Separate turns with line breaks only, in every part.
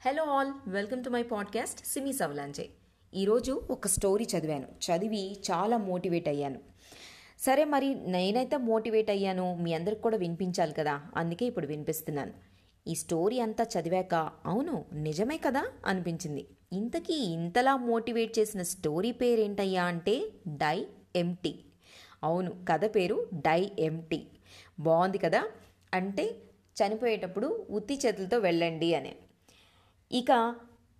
Hello all welcome to my podcast Simi సవలాంజే ఈరోజు ఒక story చదివాను. చదివి చాలా మోటివేట్ అయ్యాను. సరే మరి నేనైతే మోటివేట్ అయ్యాను? మీ అందరికి కూడా వినిపించాలి కదా? అందుకే ఇప్పుడు వినిపిస్తున్నాను. ఈ స్టోరీ అంతా చదివాక అవును నిజమే కదా? అనిపించింది. ఇంతకీ ఇంతలా మోటివేట్ చేసిన స్టోరీ పేరేంటయ్యా అంటే డై ఎంటీ. అవును కథ పేరు డై ఎంటీ. బాగుంది కదా? అంటే చనిపోయేటప్పుడు ఉత్తి చేతులతో వెళ్ళండి అనే. ఇక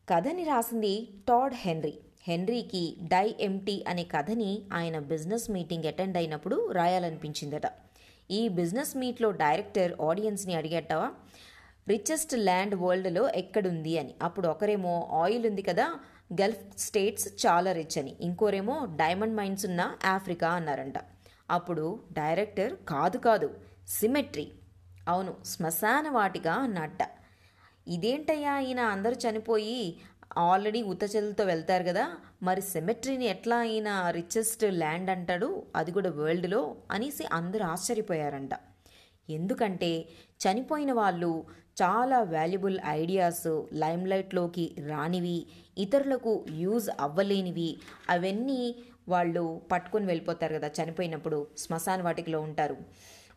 కథని రాసింది టాడ్ హెన్రీ. హెన్రీకి డై ఎంటీ అనే కథని ఆయన బిజినెస్ మీటింగ్ అటెండ్ అయినప్పుడు రాయాలనిపించిందట. ఈ బిజినెస్ మీట్లో డైరెక్టర్ ఆడియన్స్ని అడిగేటవా రిచెస్ట్ ల్యాండ్ వరల్డ్లో ఎక్కడుంది అని. అప్పుడు ఒకరేమో ఆయిల్ ఉంది కదా గల్ఫ్ స్టేట్స్ చాలా రిచ్ అని. ఇంకోరేమో డైమండ్ మైన్స్ ఉన్న ఆఫ్రికా అన్నారంట. అప్పుడు డైరెక్టర్ కాదు కాదు సిమెట్రీ. అవును శ్మశాన వాటిగా అన్నట్ట. ఇదేంటయ్యా ఈయన? అందరూ చనిపోయి ఆల్రెడీ ఉత్తచెలతో వెళ్తారు కదా. మరి సెమెట్రీని ఎట్లా ఈయన రిచెస్ట్ ల్యాండ్ అంటాడు? అది కూడా వరల్డ్లో అనేసి అందరూ ఆశ్చర్యపోయారంట. ఎందుకంటే చనిపోయిన వాళ్ళు చాలా వాల్యుబుల్ ఐడియాస్ లైమ్లైట్లోకి రానివి ఇతరులకు యూజ్ అవ్వలేనివి అవన్నీ వాళ్ళు పట్టుకొని వెళ్ళిపోతారు కదా చనిపోయినప్పుడు. శ్మశాన వాటికలో ఉంటారు.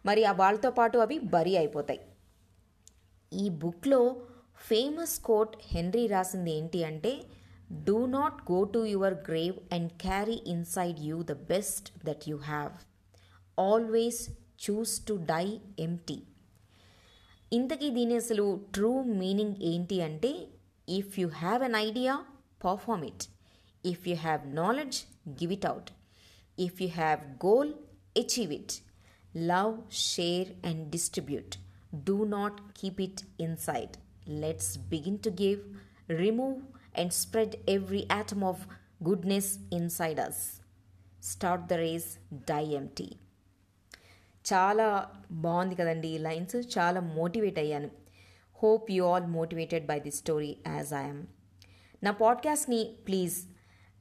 మరి ఆ వాళ్ళతో పాటు అవి బరీ అయిపోతాయి. ఈ బుక్లో ఫేమస్ కోట్ హెన్రీ రాసింది ఏంటి అంటే do not go to your grave and carry inside you the best that you have always choose to die empty ఇంతకీ దీని అసలు ట్రూ మీనింగ్ ఏంటి అంటే if you have an idea perform it if you have knowledge give it out if you have goal achieve it love share and distribute do not keep it inside let's begin to give remove and spread every atom of goodness inside us start the race die empty చాలా బాగుంది కదండి ఈ lines. చాలా motivate అయ్యాను. Hope you all motivated by this story as I'm నా పాడ్కాస్ట్ని please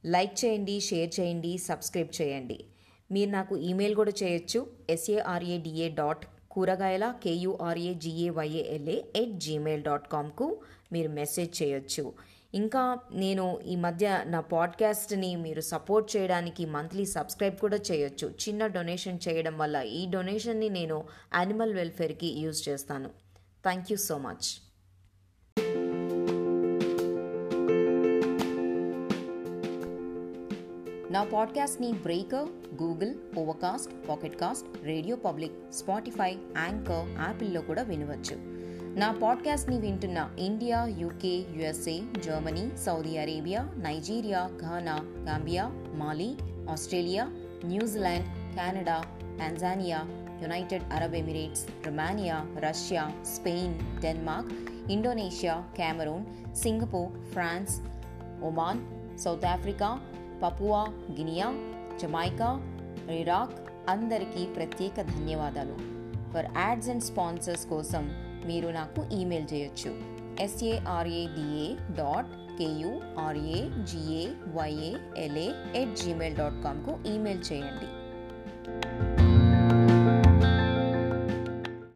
like చేయండి share చేయండి సబ్స్క్రైబ్ చేయండి. మీరు నాకు ఈమెయిల్ కూడా చేయొచ్చు S A R A D A dot కూరగాయల K U R A G A Y A L A at Gmail dot కామ్కు మీరు మెసేజ్ చేయొచ్చు. ఇంకా నేను ఈ మధ్య నా పాడ్కాస్ట్ని మీరు సపోర్ట్ చేయడానికి మంత్లీ సబ్స్క్రైబ్ కూడా చేయొచ్చు. చిన్న డొనేషన్ చేయడం వల్ల ఈ డొనేషన్ని నేను యానిమల్ వెల్ఫేర్కి యూజ్ చేస్తాను. థ్యాంక్ యూ సో మచ్ నా పాడ్కాస్ట్ని Breaker Google Overcast Pocket Casts Radio Public Spotify Anchor యాపిల్లో కూడా వినవచ్చు. నా పాడ్కాస్ట్ని వింటున్న India UK USA Germany Saudi Arabia Nigeria Ghana Gambia Mali Australia New Zealand Canada Tanzania United Arab Emirates Romania Russia Spain Denmark Indonesia Cameroon Singapore France Oman South Africa Papua Guinea Jamaica Iraq అందరికీ ప్రత్యేక ధన్యవాదాలు. For ads and sponsors కోసం మీరు నాకు email చేయొచ్చు. S A R A D A dot కేయుఆర్ఏజిఏవైఏఎల్ఏ YALA at Gmail dot కామ్కు email చేయండి.